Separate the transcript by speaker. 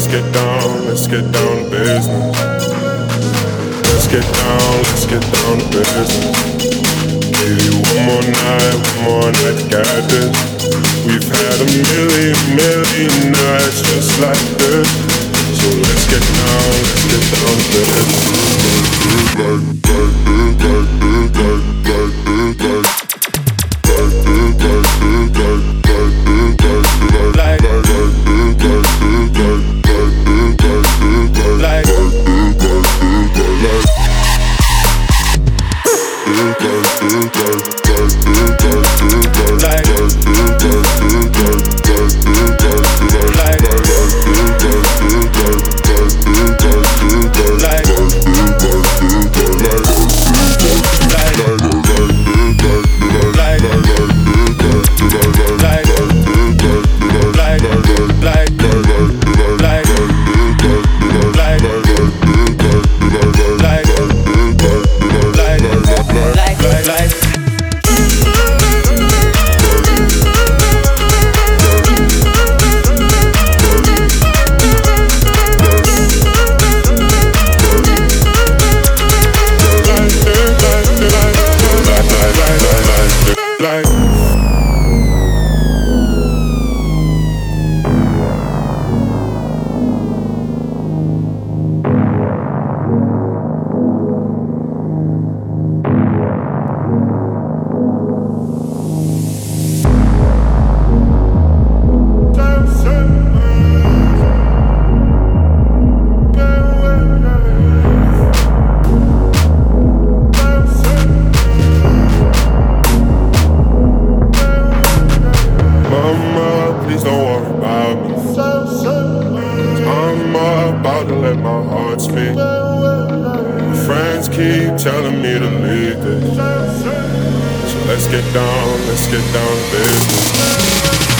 Speaker 1: Let's get down, let's get down to business. Let's get down, let's get down to business. Give one more night, one more night get this. We've had a million, million nights just like this. So let's get down, let's get down to business. My heart speak. My friends keep telling me to leave this. So let's get down, let's get down to business.